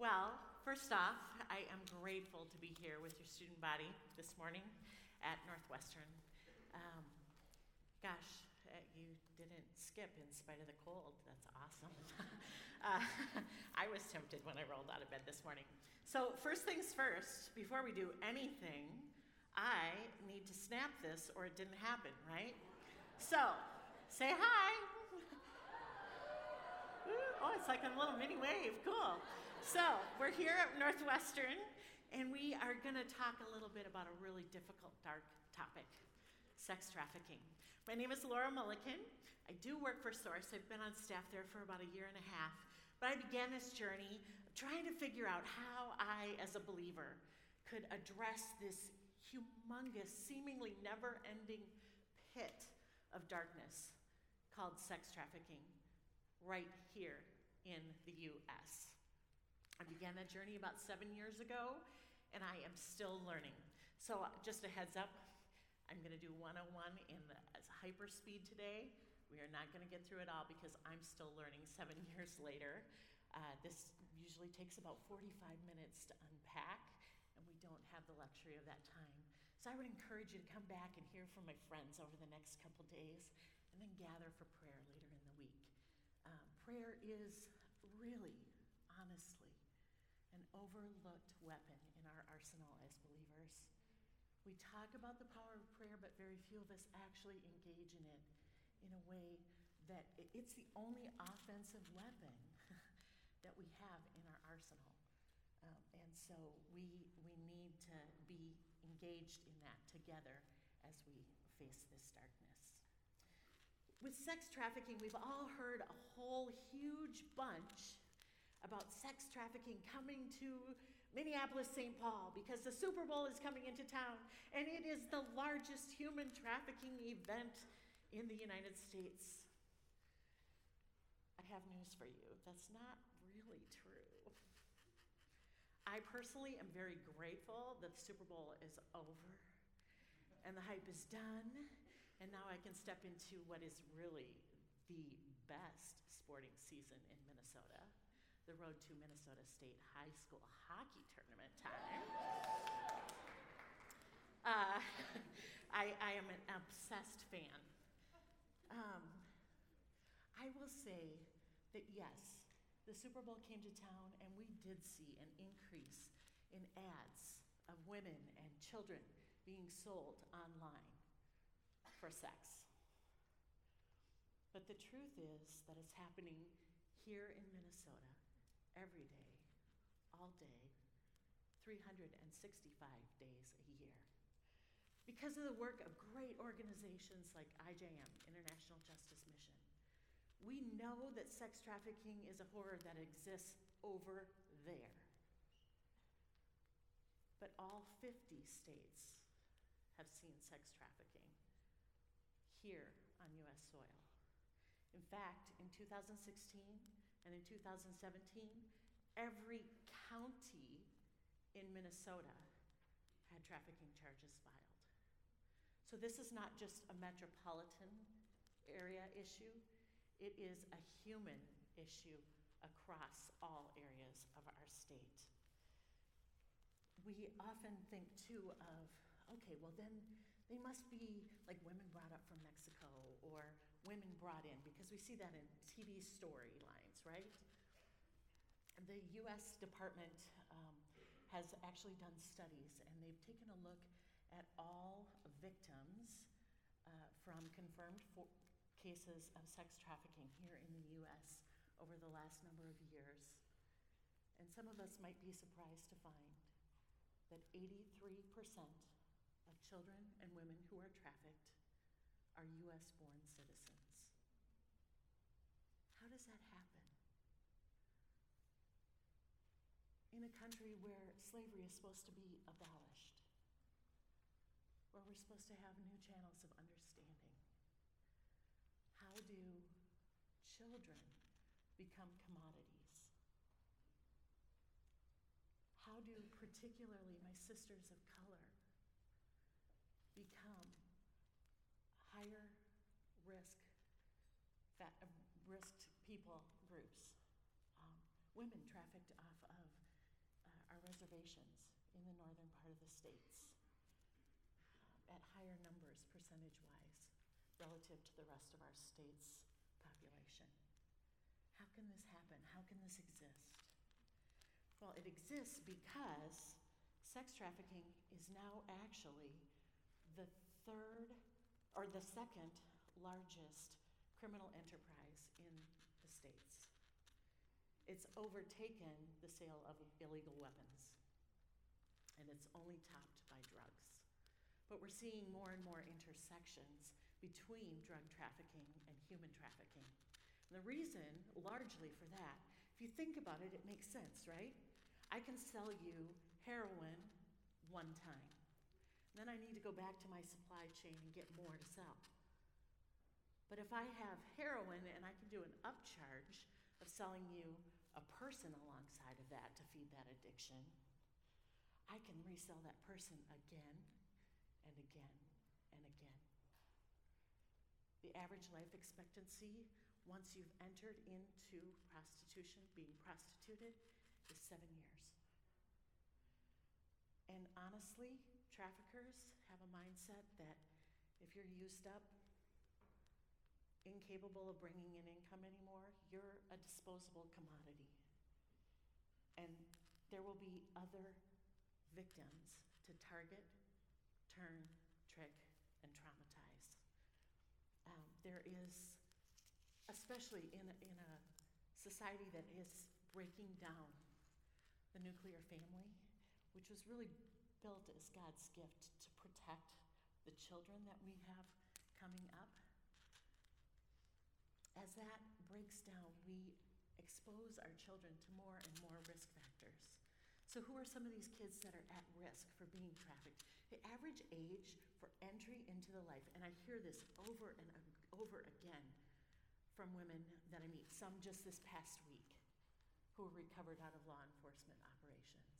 Well, first off, I am grateful to be here with your student body this morning at Northwestern. Um, gosh, uh, you didn't skip in spite of the cold. That's awesome. uh, I was tempted when I rolled out of bed this morning. So, first things first, before we do anything, I need to snap this or it didn't happen, right? So, say hi. oh, it's like a little mini wave. Cool. So, we're here at Northwestern, and we are going to talk a little bit about a really difficult, dark topic sex trafficking. My name is Laura Mulliken. I do work for Source. I've been on staff there for about a year and a half. But I began this journey trying to figure out how I, as a believer, could address this humongous, seemingly never ending pit of darkness called sex trafficking right here in the US. I began that journey about seven years ago, and I am still learning. So, just a heads up, I'm going to do 101 in the, hyper speed today. We are not going to get through it all because I'm still learning seven years later. Uh, this usually takes about 45 minutes to unpack, and we don't have the luxury of that time. So I would encourage you to come back and hear from my friends over the next couple days, and then gather for prayer later in the week. Um, prayer is really, overlooked weapon in our arsenal as believers. We talk about the power of prayer, but very few of us actually engage in it in a way that it's the only offensive weapon that we have in our arsenal. Um, and so we, we need to be engaged in that together as we face this darkness. With sex trafficking, we've all heard a whole huge bunch about sex trafficking coming to Minneapolis, St. Paul, because the Super Bowl is coming into town, and it is the largest human trafficking event in the United States. I have news for you. That's not really true. I personally am very grateful that the Super Bowl is over and the hype is done, and now I can step into what is really the best sporting season in Minnesota the road to Minnesota State High School hockey tournament time. Uh, I, I, am an obsessed fan. Um, I will say that yes, the Super Bowl came to town and we did see an increase in ads of women and children being sold online for sex. But the truth is that it's happening here in Minnesota day, 365 days a year. Because of the work of great organizations like IJM, International Justice Mission, we know that sex trafficking is a horror that exists over there. But all 50 states have seen sex trafficking here on US soil. In fact, in 2016, and in 2017, every county in Minnesota had trafficking charges filed. So this is not just a metropolitan area issue, it is a human issue across all areas of our state. We often think too of, okay, well then they must be like women brought up from Mexico or women brought in, because we see that in TV storylines, right? The US Department um, has actually done studies, and they've taken a look at all victims uh, from confirmed cases of sex trafficking here in the US over the last number of years. And some of us might be surprised to find that 83% of children and women who are trafficked are US born citizens. How does that happen? In a country where slavery is supposed to be abolished, where we're supposed to have new channels of understanding, how do children become commodities? How do particularly my sisters of color become higher risk, uh, risked people groups. Um, women trafficked of organizations in the northern part of the states um, at higher numbers percentage wise relative to the rest of our state's population. How can this happen? How can this exist? Well, it exists because sex trafficking is now actually the third or the second largest criminal enterprise in the states. It's overtaken the sale of illegal weapons, and it's only topped by drugs. But we're seeing more and more intersections between drug trafficking and human trafficking. And the reason, largely for that, if you think about it, it makes sense, right? I can sell you heroin one time. Then I need to go back to my supply chain and get more to sell. But if I have heroin and I can do an upcharge of selling you a person alongside of that to feed that addiction, I can resell that person again and again and again. The average life expectancy, once you've entered into prostitution, being prostituted, is seven years. And honestly, traffickers have a mindset that if you're used up, incapable of bringing in income anymore, you're a disposable commodity. And there will be other victims to target, turn, trick, and traumatize. Um, there is, especially in a, in a society that is breaking down the nuclear family, which was really built as God's gift to protect the children that we have coming up. As that breaks down, we expose our children to more and more risk factors. So, who are some of these kids that are at risk for being trafficked? The average age for entry into the life, and I hear this over and over again from women that I meet, some just this past week, who were recovered out of law enforcement operations.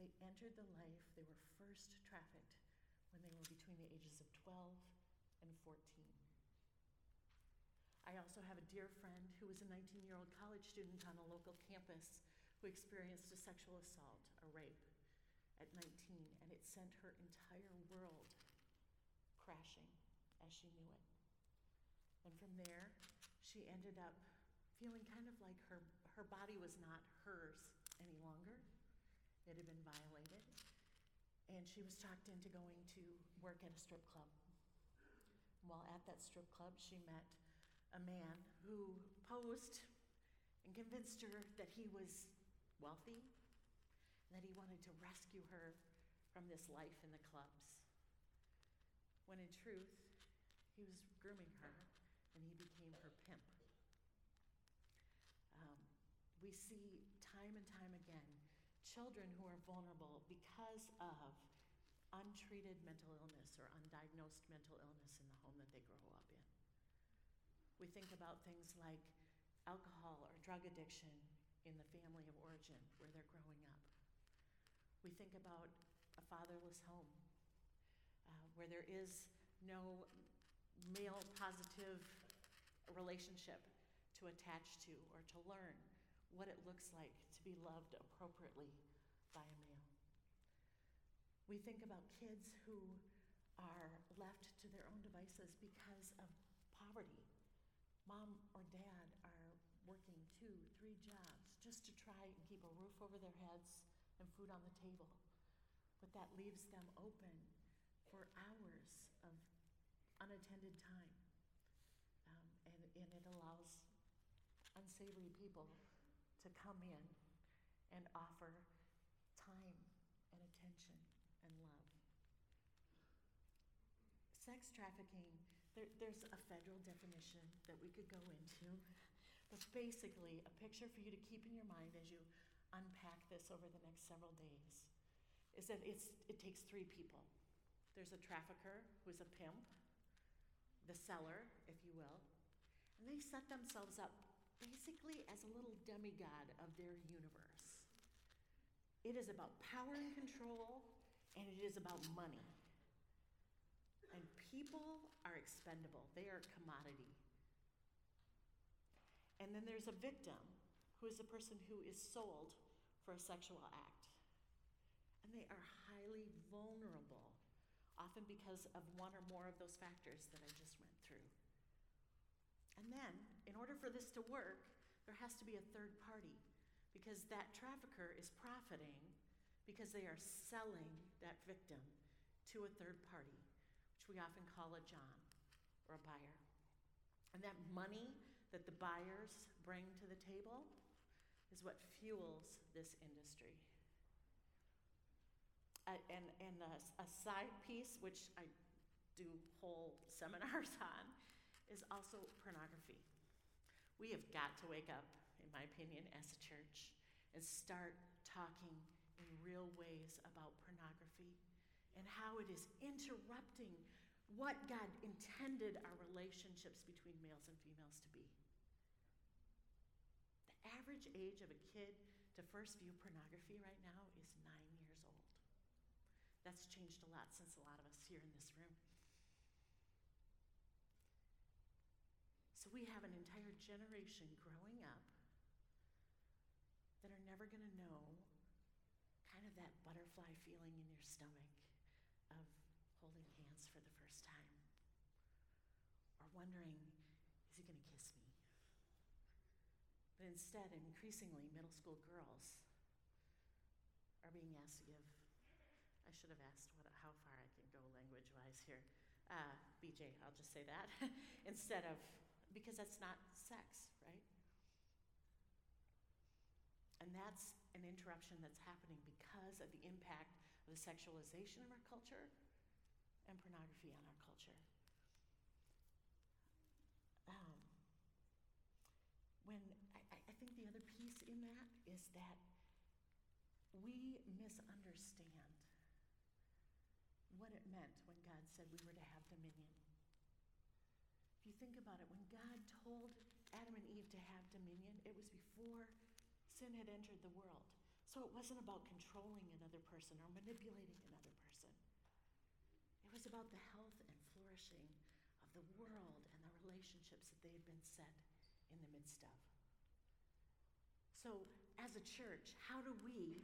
They entered the life, they were first trafficked when they were between the ages of 12 and 14. I also have a dear friend who was a 19 year old college student on a local campus who experienced a sexual assault, a rape, at 19, and it sent her entire world crashing as she knew it. And from there, she ended up feeling kind of like her, her body was not hers any longer. It had been violated. And she was talked into going to work at a strip club. While at that strip club, she met a man who posed and convinced her that he was wealthy, and that he wanted to rescue her from this life in the clubs. When in truth, he was grooming her and he became her pimp. Um, we see time and time again children who are vulnerable because of untreated mental illness or undiagnosed mental illness in the home that they grow up in. We think about things like alcohol or drug addiction in the family of origin where they're growing up. We think about a fatherless home uh, where there is no male positive relationship to attach to or to learn what it looks like to be loved appropriately by a male. We think about kids who are left to their own devices because of poverty. Mom or dad are working two, three jobs just to try and keep a roof over their heads and food on the table. But that leaves them open for hours of unattended time. Um, and, and it allows unsavory people to come in and offer time and attention and love. Sex trafficking, there, there's a federal definition that we could go into. But basically, a picture for you to keep in your mind as you unpack this over the next several days is that it's, it takes three people. There's a trafficker who's a pimp, the seller, if you will, and they set themselves up basically as a little demigod of their universe. It is about power and control, and it is about money. And people are expendable, they are commodity. And then there's a victim who is a person who is sold for a sexual act. And they are highly vulnerable, often because of one or more of those factors that I just went through. And then, in order for this to work, there has to be a third party because that trafficker is profiting because they are selling that victim to a third party, which we often call a John or a buyer. And that money that the buyers bring to the table is what fuels this industry. And and a, a side piece, which I do whole seminars on, is also pornography. We have got to wake up, in my opinion, as a church and start talking in real ways about pornography and how it is interrupting what God intended our relationships between males and females to be. Average age of a kid to first view pornography right now is nine years old. That's changed a lot since a lot of us here in this room. So we have an entire generation growing up that are never going to know kind of that butterfly feeling in your stomach of holding hands for the first time or wondering, is he going to kiss me? But instead, increasingly, middle school girls are being asked to give. I should have asked what, how far I can go language wise here. Uh, BJ, I'll just say that. instead of because that's not sex, right? And that's an interruption that's happening because of the impact of the sexualization of our culture and pornography on our culture. Um, when I, I think the other piece in that is that we misunderstand what it meant when God said we were to have dominion. If you think about it, when God told Adam and Eve to have dominion, it was before sin had entered the world. So it wasn't about controlling another person or manipulating another person. It was about the health and flourishing of the world and the relationships that they had been set in the midst of. So, as a church, how do we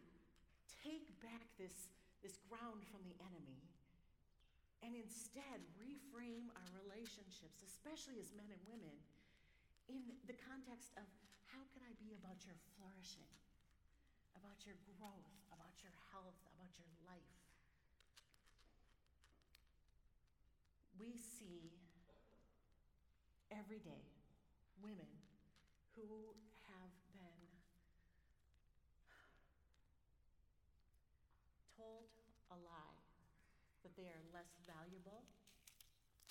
take back this, this ground from the enemy and instead reframe our relationships, especially as men and women, in the context of how can I be about your flourishing, about your growth, about your health, about your life? We see every day women who have been told a lie that they are less valuable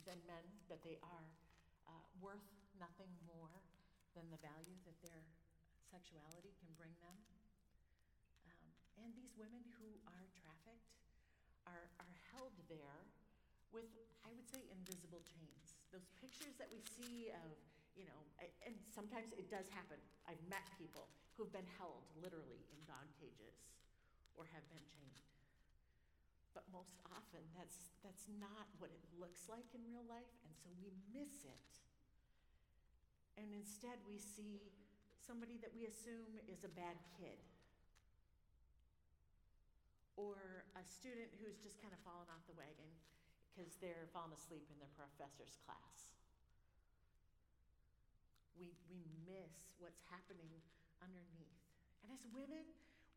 than men, that they are uh, worth nothing more than the value that their sexuality can bring them. Um, and these women who are trafficked are, are held there with, I would say, invisible chains. Those pictures that we see of, you know, and sometimes it does happen. I've met people who've been held literally in dog cages or have been chained. But most often, that's, that's not what it looks like in real life, and so we miss it. And instead, we see somebody that we assume is a bad kid, or a student who's just kind of fallen off the wagon because they're falling asleep in their professor's class. We, we miss what's happening underneath. And as women,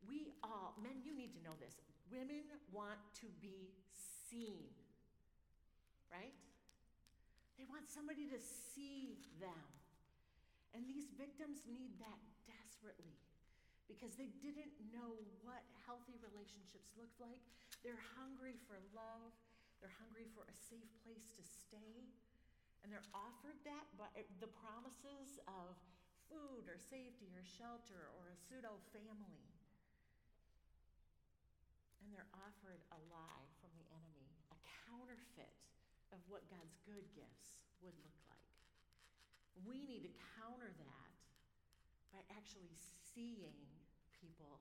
we all, men, you need to know this. Women want to be seen, right? They want somebody to see them. And these victims need that desperately because they didn't know what healthy relationships looked like. They're hungry for love, they're hungry for a safe place to stay. And they're offered that by eh, the promises of food or safety or shelter or a pseudo family and they're offered a lie from the enemy, a counterfeit of what God's good gifts would look like. We need to counter that by actually seeing people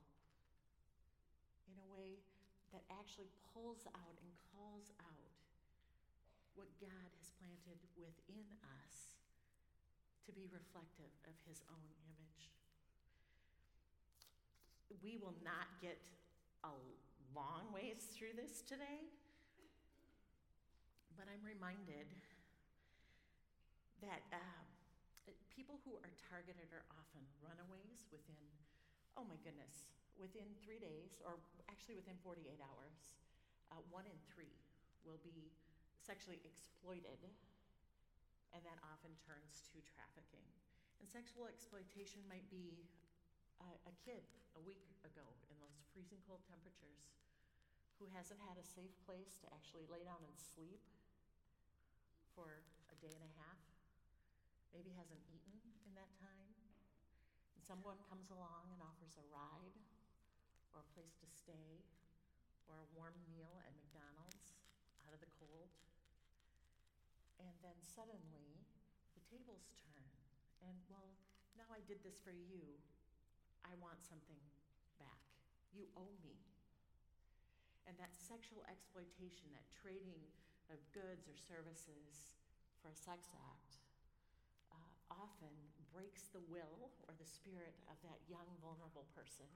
in a way that actually pulls out and calls out what God has planted within us to be reflective of His own image. We will not get a long ways through this today, but I'm reminded that uh, people who are targeted are often runaways within, oh my goodness, within three days, or actually within 48 hours. Uh, one in three will be sexually exploited, and that often turns to trafficking. And sexual exploitation might be a, kid a week ago in those freezing cold temperatures who hasn't had a safe place to actually lay down and sleep for a day and a half, maybe hasn't eaten in that time, and someone comes along and offers a ride or a place to stay or a warm meal at McDonald's out of the cold. And then suddenly the tables turn. And well, now I did this for you. I want something back. You owe me. And that sexual exploitation, that trading of goods or services for a sex act, uh, often breaks the will or the spirit of that young, vulnerable person,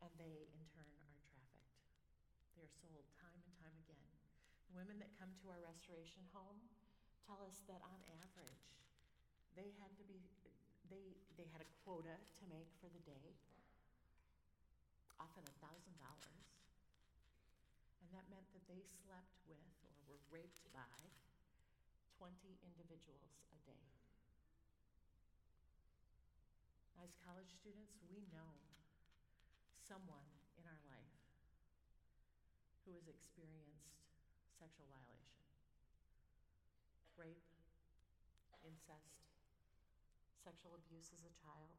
and they in turn are trafficked. They are sold time and time again. Women that come to our restoration home tell us that on average, they had to be they they had a quota to make for the day, often a thousand dollars. And that meant that they slept with or were raped by 20 individuals a day. As college students, we know someone in our life who has experienced sexual violation rape, incest, sexual abuse as a child.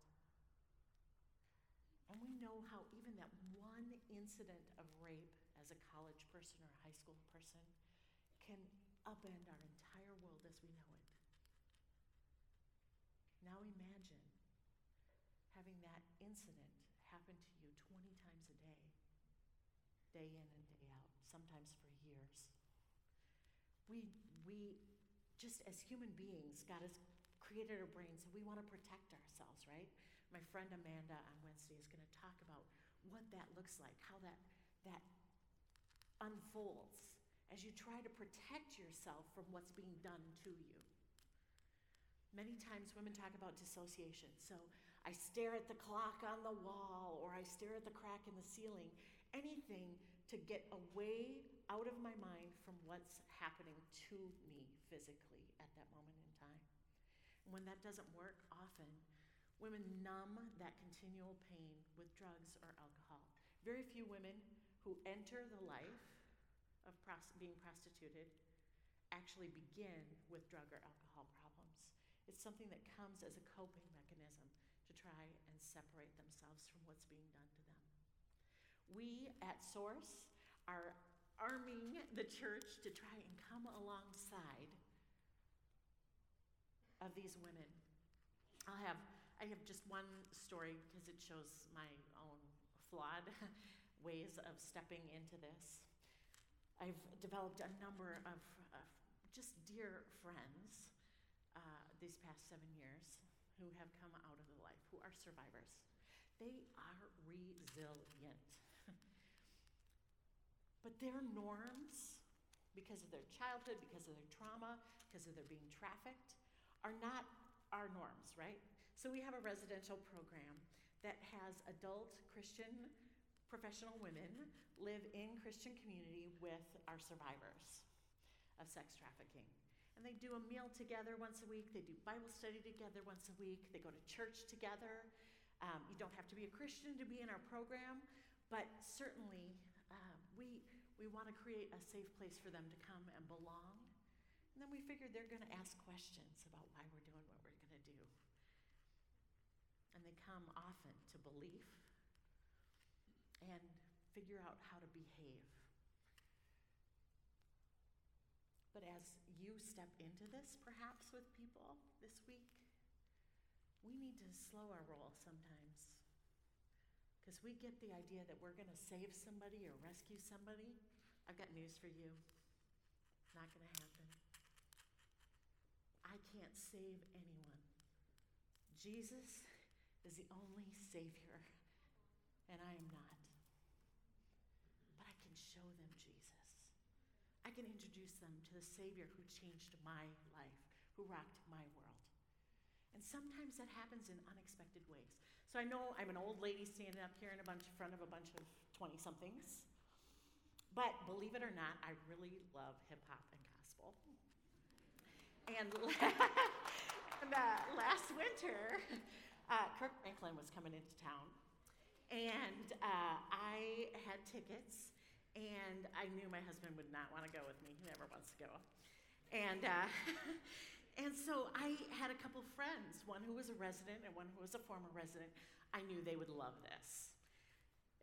And we know how even that one incident of rape as a college person or a high school person can upend our entire world as we know it. Now imagine having that incident happen to you 20 times a day, day in and day out, sometimes for years. We, we just as human beings, God has created our brains so we want to protect ourselves, right? My friend Amanda on Wednesday is going to talk about what that looks like, how that, that unfolds as you try to protect yourself from what's being done to you. Many times women talk about dissociation. So I stare at the clock on the wall or I stare at the crack in the ceiling, anything to get away out of my mind from what's happening to me physically at that moment in time. When that doesn't work, often women numb that continual pain with drugs or alcohol. Very few women who enter the life of pros- being prostituted actually begin with drug or alcohol problems. It's something that comes as a coping mechanism to try and separate themselves from what's being done to them. We at Source are arming the church to try and come alongside of these women. I'll have I have just one story because it shows my own flawed ways of stepping into this. I've developed a number of, of just dear friends uh, these past seven years who have come out of the life, who are survivors. They are resilient. but their norms, because of their childhood, because of their trauma, because of their being trafficked, are not our norms, right? So we have a residential program that has adult Christian professional women live in Christian community with our survivors of sex trafficking. And they do a meal together once a week. They do Bible study together once a week. They go to church together. Um, you don't have to be a Christian to be in our program, but certainly uh, we, we want to create a safe place for them to come and belong. Then we figured they're going to ask questions about why we're doing what we're going to do. And they come often to belief and figure out how to behave. But as you step into this, perhaps with people this week, we need to slow our roll sometimes. Because we get the idea that we're going to save somebody or rescue somebody. I've got news for you. Not going to happen. I can't save anyone. Jesus is the only Savior, and I am not. But I can show them Jesus. I can introduce them to the Savior who changed my life, who rocked my world. And sometimes that happens in unexpected ways. So I know I'm an old lady standing up here in a bunch in front of a bunch of 20 somethings. But believe it or not, I really love hip hop and gospel. And, and uh, last winter, uh, Kirk Franklin was coming into town. And uh, I had tickets, and I knew my husband would not want to go with me. He never wants to go. And, uh, and so I had a couple friends, one who was a resident and one who was a former resident. I knew they would love this.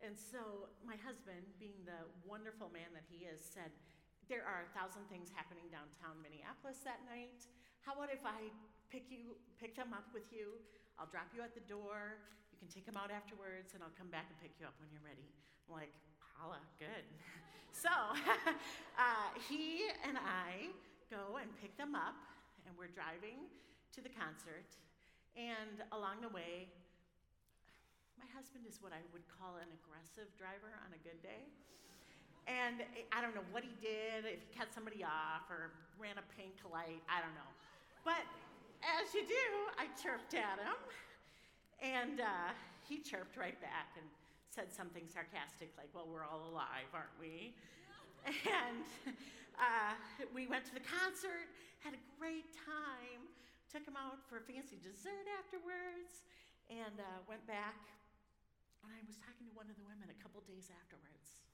And so my husband, being the wonderful man that he is, said, There are a thousand things happening downtown Minneapolis that night. How about if I pick you, pick them up with you? I'll drop you at the door. You can take them out afterwards, and I'll come back and pick you up when you're ready. I'm like, holla, good. so uh, he and I go and pick them up, and we're driving to the concert. And along the way, my husband is what I would call an aggressive driver on a good day. And I don't know what he did, if he cut somebody off or ran a pink light, I don't know. But as you do, I chirped at him. And uh, he chirped right back and said something sarcastic like, Well, we're all alive, aren't we? And uh, we went to the concert, had a great time, took him out for a fancy dessert afterwards, and uh, went back. And I was talking to one of the women a couple days afterwards.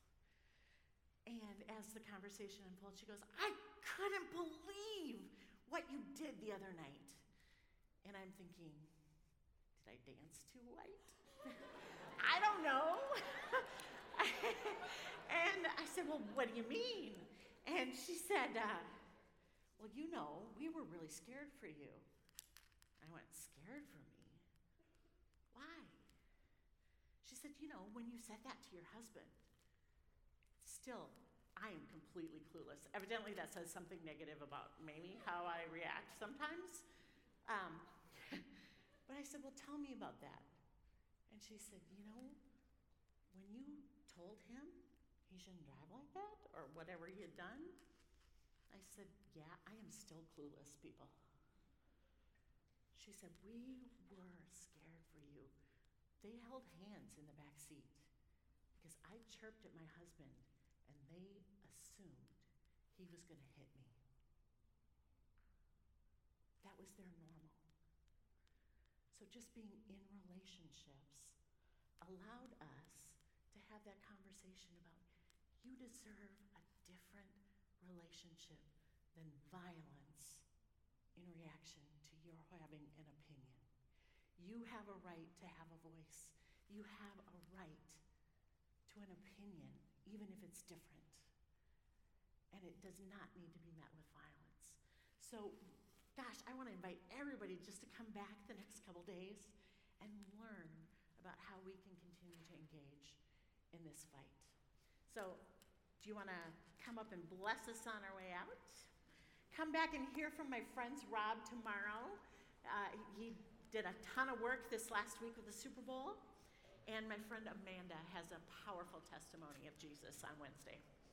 And as the conversation unfolds, she goes, I couldn't believe what you did the other night. And I'm thinking, did I dance too white? I don't know. and I said, Well, what do you mean? And she said, uh, Well, you know, we were really scared for you. I went, Scared for me? Why? She said, You know, when you said that to your husband, still, I am completely clueless. Evidently, that says something negative about maybe how I react sometimes. Um, but I said, Well, tell me about that. And she said, You know, when you told him he shouldn't drive like that or whatever he had done, I said, Yeah, I am still clueless, people. She said, We were scared for you. They held hands in the back seat because I chirped at my husband and they assumed he was going to hit me. That was their normal. So just being in relationships allowed us to have that conversation about you deserve a different relationship than violence in reaction to your having an opinion. You have a right to have a voice. You have a right to an opinion, even if it's different. And it does not need to be met with violence. So, gosh, I want to invite everybody just to come back the next couple days and learn about how we can continue to engage in this fight. So, do you want to come up and bless us on our way out? Come back and hear from my friends Rob tomorrow. Uh, he did a ton of work this last week with the Super Bowl. And my friend Amanda has a powerful testimony of Jesus on Wednesday.